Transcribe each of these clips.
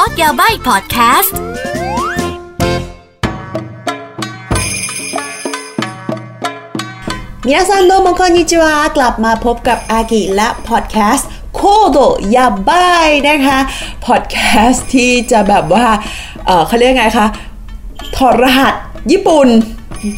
Code Yabaii พอดแคสต์ みなさんどうもこんにちはกลับมาพบกับอากิและพอดแคสต์ Code Yabaii นะคะพอดแคสต์ที่จะแบบว่าเเขาเรียกไงคะถอดรหัสญี่ปุ่น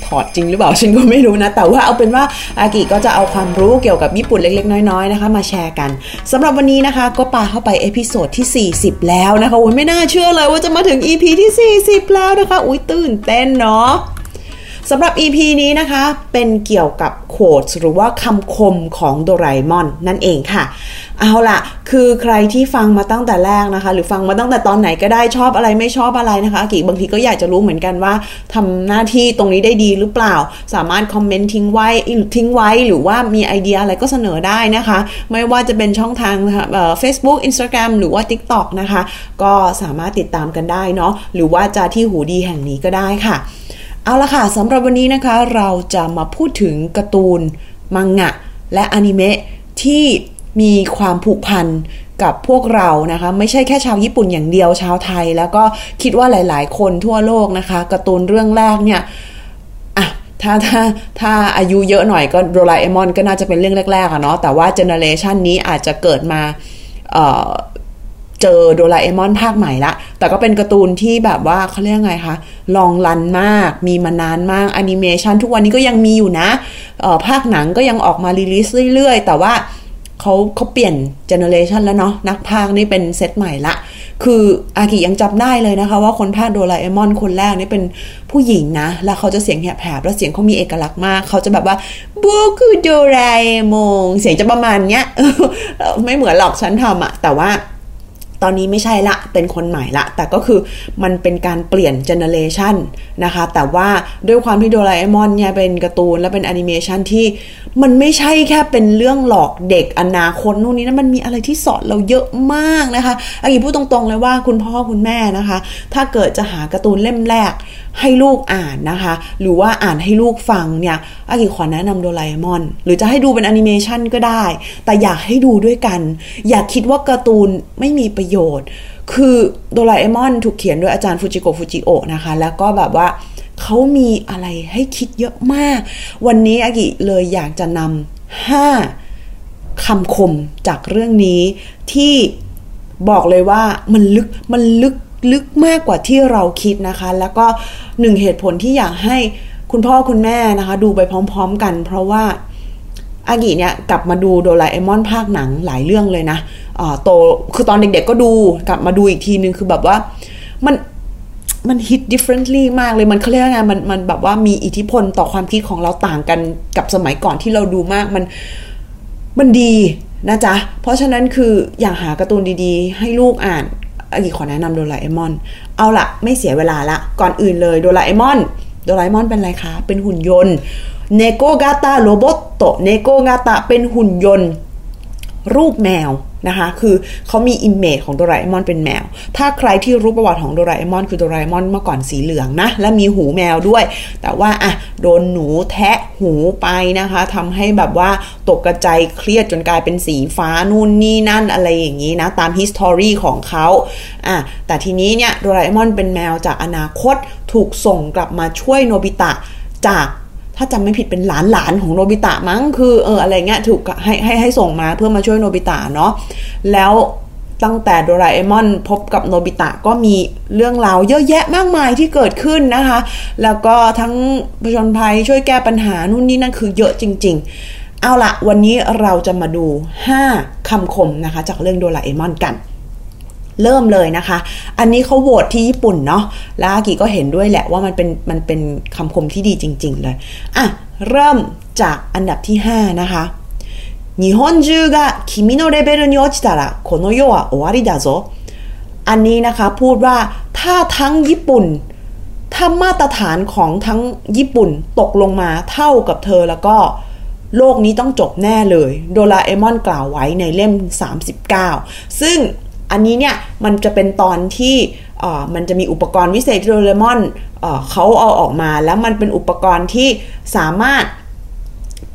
ถอดจริงหรือเปล่าฉันก็ไม่รู้นะ แต่ว่าเอาเป็นว่าอากิก็จะเอาความรู้เกี่ยวกับญี่ปุ่นเล็กๆ น้อยๆนะคะ มาแชร์กันสำหรับวันนี้นะคะ ก็ปาเข้าไป episode ที่ 40 แล้วนะคะโอ้ยไม่น่าเชื่อเลยว่าจะมาถึง EP ที่ 40 แล้วนะคะ อุ้ยตื่นเต้นเนาะ สำหรับ EP นี้นะคะ เป็นเกี่ยวกับ quote หรือว่าคำคมของโดราเอมอนนั่นเองค่ะ เอาล่ะ คือใครที่ฟังมาตั้งแต่แรกนะคะ หรือฟังมาตั้งแต่ตอนไหนก็ได้ชอบอะไรไม่ชอบอะไรนะคะอากิบางทีก็อยากจะรู้เหมือนกันว่าทำหน้าที่ตรงนี้ได้ดีหรือเปล่า สามารถคอมเมนต์ทิ้งไว้ทิ้งไว้หรือว่ามีไอเดียอะไรก็เสนอได้นะคะ ไม่ว่าจะเป็นช่องทางเฟซบุ๊กอินสตาแกรมหรือว่า TikTok นะคะ ก็สามารถติดตามกันได้เนาะหรือว่าจะที่หูดีแห่งนี้ก็ได้ค่ะ เอาละค่ะสำหรับวันนี้นะคะเราจะมาพูดถึงการ์ตูน มังงะ และอนิเมะที่มีความผูกพันกับพวกเรานะคะ ไม่ใช่แค่ชาวญี่ปุ่นอย่างเดียวชาวไทย แล้วก็คิดว่าหลาย ๆ คนทั่วโลกนะคะการ์ตูนเรื่องแรกเนี่ยถ้าถ้าถ้าอายุเยอะหน่อยก็โดราเอมอนก็น่าจะเป็นเรื่องแรกๆอะเนาะแต่ว่า generation นี้อาจจะเกิดมา เจอโดราเอมอนภาคใหม่ละ แต่ก็เป็นการ์ตูนที่แบบว่าเขาเรียกไงคะ long run มาก มีมานานมากแอนิเมชันทุกวันนี้ก็ยังมีอยู่นะ ภาคหนังก็ยังออกมา release เรื่อยๆ แต่ว่าเขาเขาเปลี่ยน generation แล้วเนาะ นักพากย์นี่เป็นเซตใหม่ละ คืออากิยังจำได้เลยนะคะ ว่าคนพากย์โดราเอมอนคนแรกนี่เป็นผู้หญิงนะ แล้วเขาจะเสียงแหบๆแล้วเสียงเขามีเอกลักษณ์มาก เขาจะแบบว่าぼくドラえもんเสียงจะประมาณเนี้ยไม่เหมือนหรอกฉันทำอะแต่ว่า ตอนนี้ไม่ใช่ละ เป็นคนใหม่ละ แต่ก็คือมันเป็นการเปลี่ยน generation นะคะ แต่ว่าด้วยความที่โดราเอมอนเนี่ยเป็นการ์ตูนและเป็นแอนิเมชันที่มันไม่ใช่แค่เป็นเรื่องหลอกเด็กอนาคตนู่นนี่นะมันมีอะไรที่สอนเราเยอะมากนะคะอากิพูดตรงๆเลยว่าคุณพ่อคุณแม่นะคะ ถ้าเกิดจะหาการ์ตูนเล่มแรกให้ลูกอ่านนะคะ หรือว่าอ่านให้ลูกฟังเนี่ยอากิขอแนะนำโดราเอมอน หรือจะให้ดูเป็นแอนิเมชันก็ได้ แต่อยากให้ดูด้วยกัน อย่าคิดว่าการ์ตูนไม่มีประโยชน์ คือโดราเอมอนถูกเขียนโดยอาจารย์ฟูจิโกะฟูจิโอะนะคะ แล้วก็แบบว่าเขามีอะไรให้คิดเยอะมาก วันนี้อากิเลยอยากจะนำห้าคำคมจากเรื่องนี้ที่บอกเลยว่ามันลึกมันลึกลึกมากกว่าที่เราคิดนะคะ แล้วก็หนึ่งเหตุผลที่อยากให้คุณพ่อคุณแม่นะคะ ดูไปพร้อม ๆ กัน เพราะว่า อากิเนี่ยกลับมาดูโดราเอมอนภาคหนังหลายเรื่องเลยนะอโตคือตอนเด็กๆก็ดูกลับมาดูอีกทีนึงคือแบบว่ามันมันฮิต differently มากเลยมันเขาเรียกว่าไงมันมันแบบว่ามีอิทธิพลต่อความคิดของเราต่างกันกับสมัยก่อนที่เราดูมากมันมันดีนะจ๊ะ เพราะฉะนั้นคืออยากหาการ์ตูนดีๆ ให้ลูกอ่านอากิขอแนะนำโดราเอมอน เอาละไม่เสียเวลาละ ก่อนอื่นเลยโดราเอมอนโดราเอมอนเป็นอะไรคะ เป็นหุ่นยนต์ 猫型ロボット 猫型 เป็นหุ่นยนต์ รูปแมวนะคะ คือเขามี image ของโดราเอมอนเป็นแมว ถ้าใครที่รู้ประวัติของโดราเอมอนคือโดราเอมอนเมื่อก่อนสีเหลืองนะ และมีหูแมวด้วย แต่ว่าอะโดนหนูแทะหูไปนะคะทำให้แบบว่าตกกระจายเครียดจนกลายเป็นสีฟ้านู่นนี่นั่นอะไรอย่างนี้นะ ตาม history ของเขาอะแต่ทีนี้เนี่ยโดราเอมอนเป็นแมวจากอนาคตถูกส่งกลับมาช่วยโนบิตะจาก ถ้าจำไม่ผิดเป็นหลานหลานของโนบิตะมั้งคือเอออะไรเงี้ยถูกให้ให้ให้ส่งมาเพื่อมาช่วยโนบิตะเนาะแล้วตั้งแต่โดราเอมอนพบกับโนบิตะก็มีเรื่องราวเยอะแยะมากมายที่เกิดขึ้นนะคะ แล้วก็ทั้งผจญภัยช่วยแก้ปัญหานู่นนี่นั่นคือเยอะจริง ๆ เอาละวันนี้เราจะมาดู 5คำคมนะคะ จากเรื่องโดราเอมอนกัน เริ่มเลยนะคะ อันนี้เขาโหวตที่ญี่ปุ่นเนาะ แล้วอากิก็เห็นด้วยแหละว่ามันเป็นมันเป็นคำคมที่ดีจริงๆเลย อ่ะ เริ่มจากอันดับที่ 5 นะคะ日本中が君のレベルに落ちたらこの世は終わりだぞอันนี้นะคะพูดว่าถ้าทั้งญี่ปุ่น ถ้ามาตรฐานของทั้งญี่ปุ่นตกลงมาเท่ากับเธอแล้วก็โลกนี้ต้องจบแน่เลย โดราเอมอนกล่าวไว้ในเล่ม 39 ซึ่ง อันนี้เนี่ยมันจะเป็นตอนที่มันจะมีอุปกรณ์วิเศษที่โดเรมอนเขาเอาออกมา แล้วมันเป็นอุปกรณ์ที่สามารถ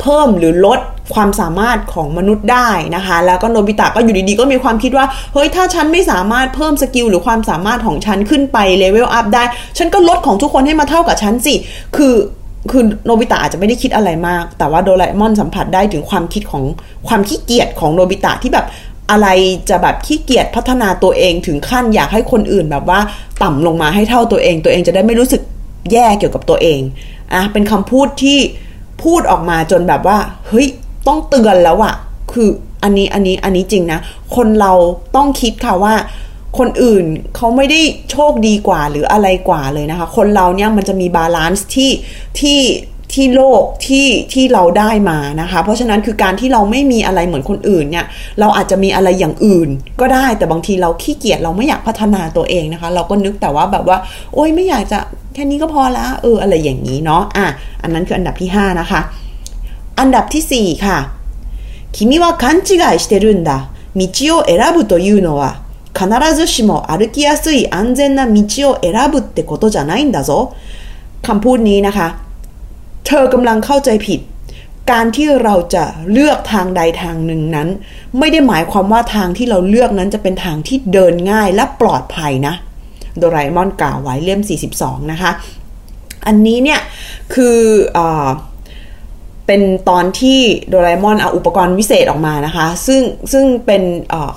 เพิ่มหรือลดความสามารถของมนุษย์ได้นะคะ แล้วก็โนบิตะก็อยู่ดีๆ ก็มีความคิดว่า เฮ้ย ถ้าฉันไม่สามารถเพิ่ม skill หรือความสามารถของฉันขึ้นไป level up ได้ ฉันก็ลดของทุกคนให้มาเท่ากับฉันสิ คือคือโนบิตะอาจจะไม่ได้คิดอะไรมาก แต่ว่าโดราเอมอนสัมผัสได้ถึงความคิดของความขี้เกียจของโนบิตะที่แบบ อะไรจะแบบขี้เกียจพัฒนาตัวเองถึงขั้นอยากให้คนอื่นแบบว่าต่ำลงมาให้เท่าตัวเอง ตัวเองจะได้ไม่รู้สึกแย่เกี่ยวกับตัวเองอะเป็นคำพูดที่พูดออกมาจนแบบว่าเฮ้ยต้องเตือนแล้วอะคืออันนี้อันนี้อันนี้จริงนะ คนเราต้องคิดค่ะว่า คนอื่นเขาไม่ได้โชคดีกว่าหรืออะไรกว่าเลยนะคะ คนเราเนี่ยมันจะมี balance ที่ที่ ที่โลกที่ที่เราได้มานะคะ เพราะฉะนั้นคือการที่เราไม่มีอะไรเหมือนคนอื่นเนี่ย เราอาจจะมีอะไรอย่างอื่น ก็ได้แต่บางทีเราขี้เกียจเราไม่อยากพัฒนาตัวเองนะคะ เราก็นึกแต่ว่าแบบว่า โอ๊ยไม่อยากจะแค่นี้ก็พอละเอออะไรอย่างนี้เนาะอ่ะอันนั้นคืออันดับที่ 5 นะคะ อันดับที่ 4 ค่ะ君は勘違いしてるんだ道を選ぶというのは必ずしも歩きやすい安全な道を選ぶってことじゃないんだぞคำพูดนี้นะคะ เธอกำลังเข้าใจผิด การที่เราจะเลือกทางใดทางหนึ่งนั้น ไม่ได้หมายความว่าทางที่เราเลือกนั้นจะเป็นทางที่เดินง่ายและปลอดภัยนะโดราเอมอนกล่าวไว้เล่ม 42 นะคะ อันนี้เนี่ยคืออ เป็นตอนที่โดราเอมอนเอาอุปกรณ์วิเศษออกมานะคะ ซึ่งซึ่งเป็น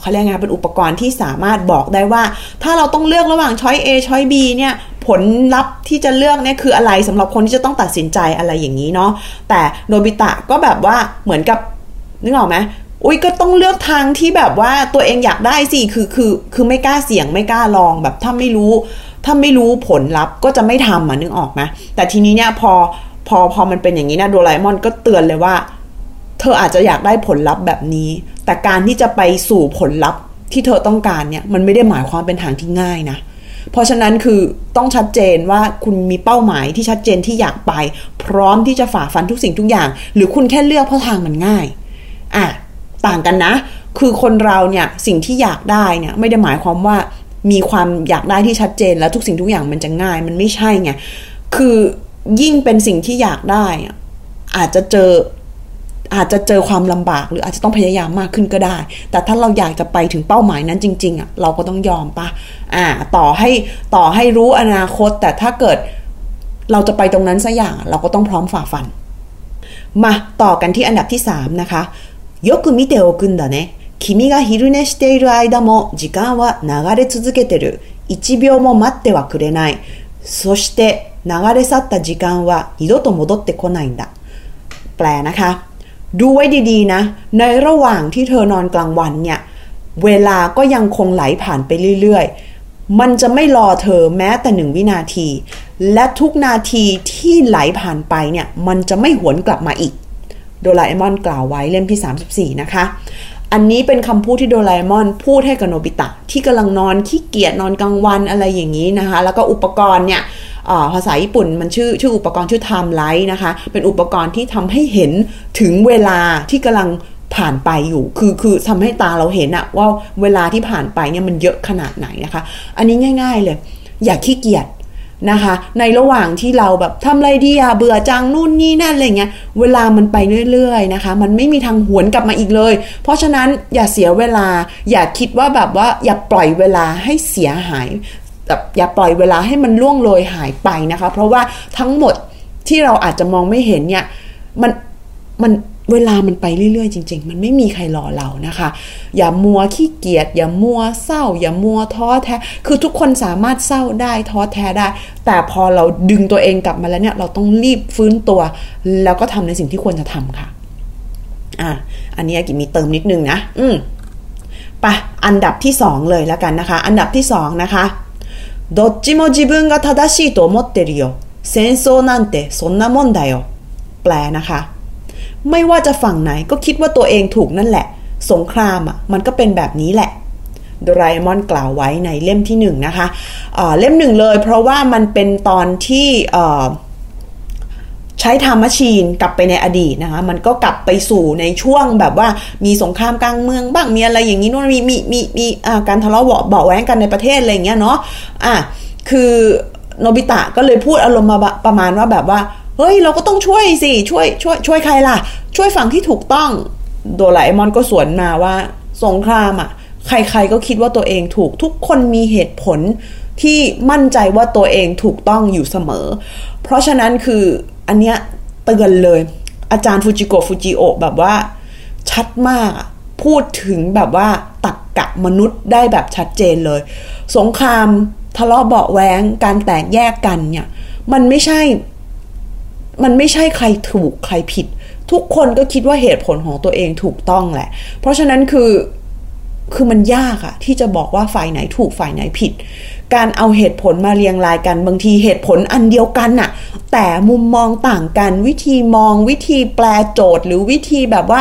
เขาเรียกไงเป็นอุปกรณ์ที่สามารถบอกได้ว่า ถ้าเราต้องเลือกระหว่างช้อย A ช้อย B เนี่ยผลลัพธ์ที่จะเลือกเนี่ยคืออะไรสำหรับคนที่จะต้องตัดสินใจอะไรอย่างนี้เนาะแต่โนบิตะก็แบบว่าเหมือนกับนึกออกไหมอุ้ยก็ต้องเลือกทางที่แบบว่าตัวเองอยากได้สิคือคือคือไม่กล้าเสี่ยงไม่กล้าลองแบบถ้าไม่รู้ ถ้าไม่รู้ผลลัพธ์ก็จะไม่ทำอะนึกออกไหมแต่ทีนี้เนี่ยพอ พอพอมันเป็นอย่างนี้นะโดราเอมอนก็เตือนเลยว่า เธออาจจะอยากได้ผลลัพธ์แบบนี้ แต่การที่จะไปสู่ผลลัพธ์ที่เธอต้องการเนี่ยมันไม่ได้หมายความเป็นทางที่ง่ายนะเพราะฉะนั้นคือต้องชัดเจนว่าคุณมีเป้าหมายที่ชัดเจนที่อยากไป พร้อมที่จะฝ่าฟันทุกสิ่งทุกอย่าง หรือคุณแค่เลือกเพราะทางมันง่ายอะต่างกันนะ คือคนเราเนี่ยสิ่งที่อยากได้เนี่ยไม่ได้หมายความว่ามีความอยากได้ที่ชัดเจนแล้วทุกสิ่งทุกอย่างมันจะง่าย มันไม่ใช่ไงคือ ยิ่งเป็นสิ่งที่อยากได้อาจจะเจออาจจะเจอความลำบากหรืออาจจะต้องพยายามมากขึ้นก็ได้ แต่ถ้าเราอยากจะไปถึงเป้าหมายนั้นจริง ๆอ่ะเราก็ต้องยอมปะอ่า ต่อให้ต่อให้รู้อนาคต แต่ถ้าเกิดเราจะไปตรงนั้นสักอย่าง เราก็ต้องพร้อมฝ่าฟัน มาต่อกันที่อันดับที่3นะคะよく見ておくんだね君が昼寝している間も時間は流れ続けてる1秒も待ってはくれないそして 流れ去った時間は二度と戻ってこないんだแปลนะคะดูไว้ดีๆนะ ในระหว่างที่เธอนอนกลางวันเนี่ย เวลาก็ยังคงไหลผ่านไปเรื่อยๆ มันจะไม่รอเธอแม้แต่หนึ่งวินาที และทุกนาทีที่ไหลผ่านไปเนี่ย มันจะไม่หวนกลับมาอีก โดราเอมอนกล่าวไว้เล่มที่ 34 นะคะ อันนี้เป็นคำพูดที่โดราเอมอนพูดให้กับโนบิตะ ที่กำลังนอนขี้เกียจนอนกลางวันอะไรอย่างนี้นะคะ แล้วก็อุปกรณ์เนี่ย ภาษาญี่ปุ่นมันชื่อชื่ออุปกรณ์ชื่อ time light นะคะ เป็นอุปกรณ์ที่ทำให้เห็นถึงเวลาที่กำลังผ่านไปอยู่ คือ คือทำให้ตาเราเห็นอะว่าเวลาที่ผ่านไปเนี่ยมันเยอะขนาดไหนนะคะ อันนี้ง่าย ๆเลย อย่าขี้เกียจนะคะ ในระหว่างที่เราแบบทำอะไรดีอะเบื่อจังนู่นนี่นั่นอะไรเงี้ย เวลามันไปเรื่อยๆนะคะ มันไม่มีทางหวนกลับมาอีกเลย เพราะฉะนั้นอย่าเสียเวลา อย่าคิดว่าแบบว่าอย่าปล่อยเวลาให้เสียหาย แบบอย่าปล่อยเวลาให้มันล่วงโรยหายไปนะคะ เพราะว่าทั้งหมดที่เราอาจจะมองไม่เห็นเนี่ยมันมันเวลามันไปเรื่อยๆ จริง ๆ มันไม่มีใครรอเรานะคะ อย่ามัวขี้เกียจอย่ามัวเศร้า อย่ามัวท้อแท้ คือทุกคนสามารถเศร้าได้ท้อแท้ได้ แต่พอเราดึงตัวเองกลับมาแล้วเนี่ยเราต้องรีบฟื้นตัว แล้วก็ทำในสิ่งที่ควรจะทำค่ะ อะอันนี้อากิมีเติมนิดนึงนะ อืมปะอันดับที่สองเลยแล้วกันนะคะ อันดับที่สองนะคะ どっちも自分が正しいと思ってるよ戦争なんてそんなもんだよแปลนะคะ ไม่ว่าจะฝั่งไหนก็คิดว่าตัวเองถูกนั่นแหละ สงครามอ่ะมันก็เป็นแบบนี้แหละโดราเอมอนกล่าวไว้ในเล่มที่หนึ่งนะคะเเล่มหนึ่งเลย เพราะว่ามันเป็นตอนที่ ใช้ทำมชีนกลับไปในอดีตนะคะ มันก็กลับไปสู่ในช่วงแบบว่ามีสงครามกลางเมืองบ้างมีอะไรอย่างนี้นู่นมีมีมีมีการทะเลาะเบาเบาแว้งกันในประเทศอะไรอย่างเงี้ยเนาะอะคือโนบิตะก็เลยพูดอารมณ์มาประมาณว่าแบบว่าเฮ้ยเราก็ต้องช่วยสิช่วยช่วยช่วยใครล่ะ ช่วยฝั่งที่ถูกต้องโดราเอมอนก็สวนมาว่าสงครามอะ ใครๆก็คิดว่าตัวเองถูกทุกคนมีเหตุผลที่มั่นใจว่าตัวเองถูกต้องอยู่เสมอ เพราะฉะนั้นคือ อันเนี้ยเตือนเลย อาจารย์ฟูจิโกฟูจิโอแบบว่าชัดมากพูดถึงแบบว่าตักกะมนุษย์ได้แบบชัดเจนเลย สงครามทะเลาะเบาแหวงการแตกแยกกันเนี่ย มันไม่ใช่ มันไม่ใช่ใครถูกใครผิด ทุกคนก็คิดว่าเหตุผลของตัวเองถูกต้องแหละ เพราะฉะนั้นคือคือมันยากอะที่จะบอกว่าฝ่ายไหนถูกฝ่ายไหนผิด การเอาเหตุผลมาเรียงรายกันบางทีเหตุผลอันเดียวกันน่ะ แต่มุมมองต่างกัน วิธีมองวิธีแปลโจทย์ หรือวิธีแบบว่า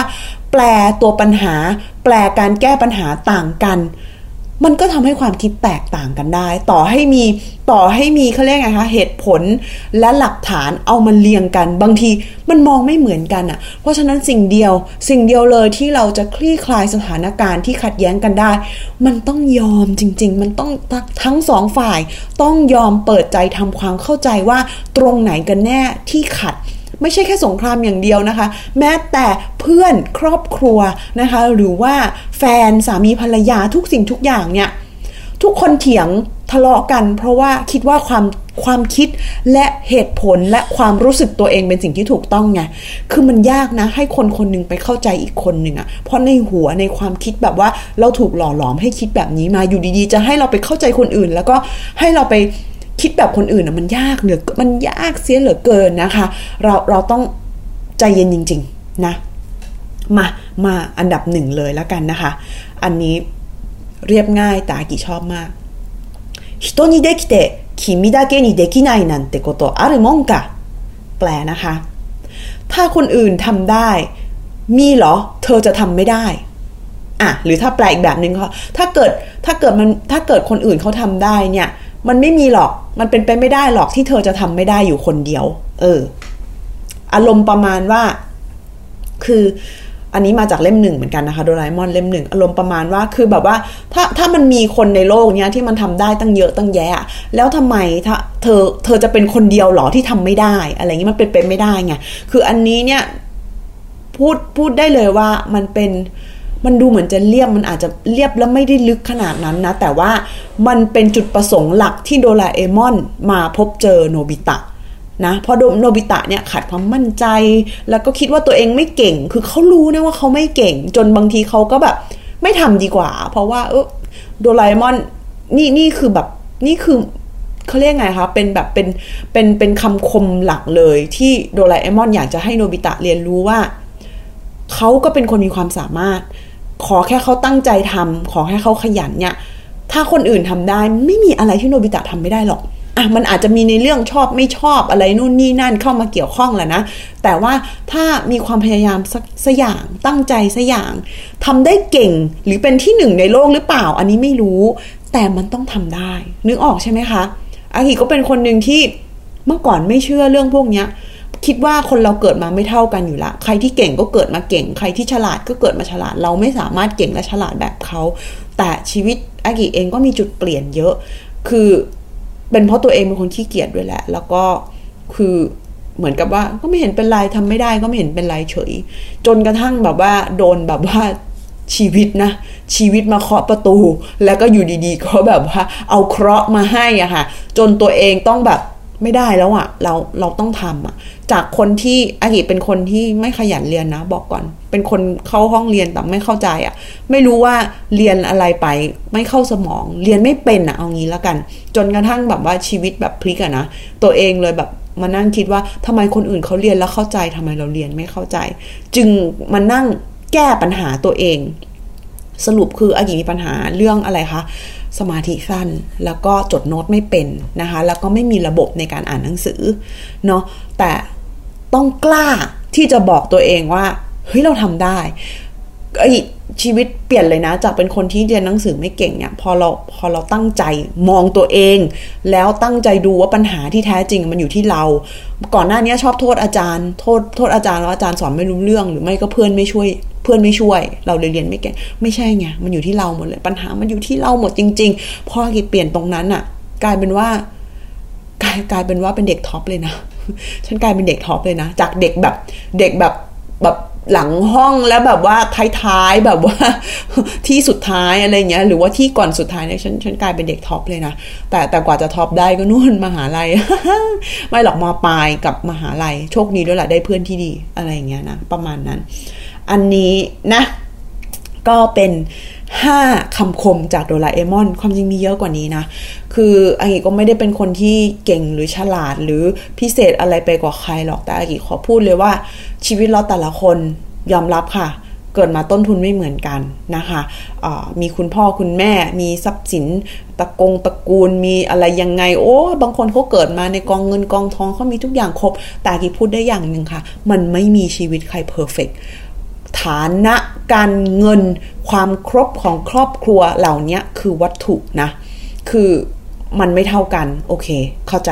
แปลตัวปัญหา แปลการแก้ปัญหาต่างกัน มันก็ทำให้ความคิดแตกต่างกันได้ ต่อให้มีต่อให้มีเขาเรียกไงคะเหตุผลและหลักฐานเอามันเรียงกัน บางทีมันมองไม่เหมือนกันอะ่ะ เพราะฉะนั้นสิ่งเดียวสิ่งเดียวเลยที่เราจะคลี่คลายสถานการณ์ที่ขัดแย้งกันได้ มันต้องยอมจริง ๆ มันต้องทั้งสองฝ่าย ต้องยอมเปิดใจทำความเข้าใจว่าตรงไหนกันแน่ที่ขัด ไม่ใช่แค่สงครามอย่างเดียวนะคะ แม้แต่เพื่อนครอบครัวนะคะ หรือว่าแฟนสามีภรรยาทุกสิ่งทุกอย่างเนี่ยทุกคนเถียงทะเลาะกันเพราะว่าคิดว่าความความคิดและเหตุผลและความรู้สึกตัวเองเป็นสิ่งที่ถูกต้องไง คือมันยากนะ ให้คนคนหนึ่งไปเข้าใจอีกคนหนึ่งอะเพราะในหัวในความคิดแบบว่าเราถูกหล่อหลอมให้คิดแบบนี้มาอยู่ดีๆ จะให้เราไปเข้าใจคนอื่น แล้วก็ให้เราไป คิดแบบคนอื่นอ่ะมันยากเหลือมันยากเสียเหลือเกินนะคะ เราเราต้องใจเย็นจริง ๆ นะ มามาอันดับหนึ่งเลยแล้วกันนะคะ อันนี้เรียบง่ายแต่อากิชอบมาก人にできて君だけにできないなんてことあるもんかแปลนะคะ ถ้าคนอื่นทำได้ มีเหรอ เธอจะทำไม่ได้ อ่ะ หรือถ้าแปลอีกแบบหนึ่งเขาถ้าเกิด ถ้าเกิดมัน ถ้าเกิดคนอื่นเขาทำได้เนี่ย มันไม่มีหรอก มันเป็นไปไม่ได้หรอกที่เธอจะทำไม่ได้อยู่คนเดียว เออ อารมณ์ประมาณว่า คืออันนี้มาจากเล่มหนึ่งเหมือนกันนะคะโดราเอมอนเล่มหนึ่งอารมณ์ประมาณว่าคือแบบว่าถ้าถ้ามันมีคนในโลกเนี้ยที่มันทำได้ตั้งเยอะตั้งแยะ แล้วทำไมถ้าเธอเธอจะเป็นคนเดียวหรอที่ทำไม่ได้ อะไรเงี้มันเป็นไปไม่ได้ไงคืออันนี้เนี่ยพูดพูดได้เลยว่ามันเป็น มันดูเหมือนจะเรียบมันอาจจะเรียบแล้วไม่ได้ลึกขนาดนั้นนะ แต่ว่ามันเป็นจุดประสงค์หลักที่โดราเอมอนมาพบเจอโนบิตะนะพอโนบิตะเนี่ยขาดความมั่นใจ แล้วก็คิดว่าตัวเองไม่เก่ง คือเขารู้นะว่าเขาไม่เก่ง จนบางทีเขาก็แบบไม่ทำดีกว่า เพราะว่าเออโดราเอมอนนี่นี่คือแบบนี่คือเขาเรียกไงคะเป็นแบบเป็นเป็นเป็นคำคมหลักเลยที่โดราเอมอนอยากจะให้โนบิตะเรียนรู้ว่าเขาก็เป็นคนมีความสามารถ ขอแค่เขาตั้งใจทำขอแค่เขาขยันเนี่ย ถ้าคนอื่นทำได้ไม่มีอะไรที่โนบิตะทำไม่ได้หรอกอะมันอาจจะมีในเรื่องชอบไม่ชอบอะไรนู่นนี่นั่นเข้ามาเกี่ยวข้องแหละนะ แต่ว่าถ้ามีความพยายามสักสอย่างตั้งใจสัอย่างทำได้เก่งหรือเป็นที่หนึ่งในโลกหรือเปล่า อันนี้ไม่รู้ แต่มันต้องทำได้ นึกออกใช่ไหมคะอากิก็เป็นคนหนึ่งที่เมื่อก่อนไม่เชื่อเรื่องพวกเนี้ย คิดว่าคนเราเกิดมาไม่เท่ากันอยู่ละ ใครที่เก่งก็เกิดมาเก่ง ใครที่ฉลาดก็เกิดมาฉลาด เราไม่สามารถเก่งและฉลาดแบบเขา แต่ชีวิตอากิเองก็มีจุดเปลี่ยนเยอะ คือเป็นเพราะตัวเองเป็นคนขี้เกียจด้วยแหละ แล้วก็คือเหมือนกับว่าก็ไม่เห็นเป็นไรทำไม่ได้ก็ไม่เห็นเป็นไรเฉย จนกระทั่งแบบว่าโดนแบบว่าชีวิตนะ ชีวิตมาเคาะประตู แล้วก็อยู่ดีๆเขาแบบว่าเอาเคราะห์มาให้อะค่ะ จนตัวเองต้องแบบ ไม่ได้แล้วอะเราเราต้องทำอะจากคนที่อากิเป็นคนที่ไม่ขยันเรียนนะ บอกก่อน เป็นคนเข้าห้องเรียนแต่ไม่เข้าใจอะไม่รู้ว่าเรียนอะไรไป ไม่เข้าสมอง เรียนไม่เป็นอะเอางี้แล้วกัน จนกระทั่งแบบว่าชีวิตแบบพลิกอะนะ ตัวเองเลยแบบมานั่งคิดว่าทำไมคนอื่นเขาเรียนแล้วเข้าใจทำไมเราเรียนไม่เข้าใจ จึงมานั่งแก้ปัญหาตัวเอง สรุปคืออากิมีปัญหาเรื่องอะไรคะ สมาธิสั้น แล้วก็จดโน้ตไม่เป็นนะคะ แล้วก็ไม่มีระบบในการอ่านหนังสือเนาะแต่ต้องกล้าที่จะบอกตัวเองว่าเฮ้ยเราทำได้ไอชีวิตเปลี่ยนเลยนะ จากเป็นคนที่เรียนหนังสือไม่เก่งเนี่ยพอเราพอเราตั้งใจมองตัวเอง แล้วตั้งใจดูว่าปัญหาที่แท้จริงมันอยู่ที่เรา ก่อนหน้านี้ชอบโทษอาจารย์ โทษโทษอาจารย์แล้วอาจารย์สอนไม่รู้เรื่อง หรือไม่ก็เพื่อนไม่ช่วย เพื่อนไม่ช่วย เราเลยเรียนไม่เก่งไม่ใช่ไงมันอยู่ที่เราหมดเลยปัญหามันอยู่ที่เราหมดจริง ๆ พอกีเปลี่ยนตรงนั้นอะกลายเป็นว่ากลายกลายเป็นว่าเป็นเด็ก top เลยนะฉันกลายเป็นเด็ก top เลยนะ จากเด็กแบบเด็กแบบแบบหลังห้องแล้วแบบว่าท้ายๆแบบว่าที่สุดท้ายอะไรเงี้ยหรือว่าที่ก่อนสุดท้ายเนี่ยฉันฉันกลายเป็นเด็ก top เลยนะแต่แต่กว่าจะ top ได้ก็นู่นมหาลัยไม่หรอกมปลายกับมหาลัยโชคดีด้วยแหละได้เพื่อนที่ดีอะไรเงี้ยนะประมาณนั้น อันนี้นะ ก็เป็น 5คำคมจากโดราเอมอน ความจริงมีเยอะกว่านี้นะ คืออากิก็ไม่ได้เป็นคนที่เก่งหรือฉลาดหรือพิเศษอะไรไปกว่าใครหรอกแต่อากิขอพูดเลยว่าชีวิตเราแต่ละคนยอมรับค่ะเกิดมาต้นทุนไม่เหมือนกันนะคะะมีคุณพ่อคุณแม่ มีทรัพย์สินตะกงตระกูล มีอะไรยังไง โอ้ บางคนเขาเกิดมาในกองเงินกองทองเขามีทุกอย่างครบ แต่อากิพูดได้อย่างหนึ่งค่ะ มันไม่มีชีวิตใครเพอร์เฟก ฐานะการเงินความครบของครอบครัวเหล่านี้คือวัตถุนะ คือมันไม่เท่ากัน โอเค เข้าใจ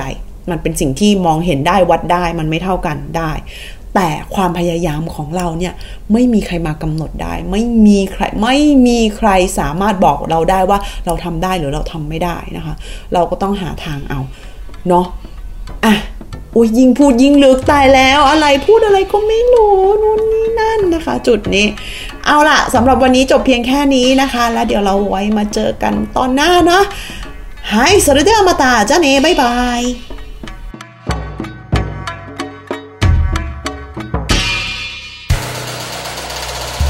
มันเป็นสิ่งที่มองเห็นได้วัดได้มันไม่เท่ากันได้ แต่ความพยายามของเราเนี่ยไม่มีใครมากำหนดได้ ไม่มีใครไม่มีใครสามารถบอกเราได้ว่าเราทำได้หรือเราทำไม่ได้นะคะ เราก็ต้องหาทางเอาเนาะอะ โอ้ยยิ่งพูดยิ่งลึกตายแล้ว อะไรพูดอะไรก็ไม่รู้นู่นนี่นั่นนะคะ จุดนี้ เอาล่ะสำหรับวันนี้จบเพียงแค่นี้นะคะ แล้วเดี๋ยวเราไว้มาเจอกันตอนหน้าเนาะはい สวัสดี また じゃあね bye bye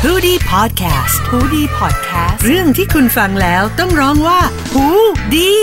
ฮูดี้พอดแคสต์ฮูดี้พอดแคสต์เรื่องที่คุณฟังแล้วต้องร้องว่าฮูดี้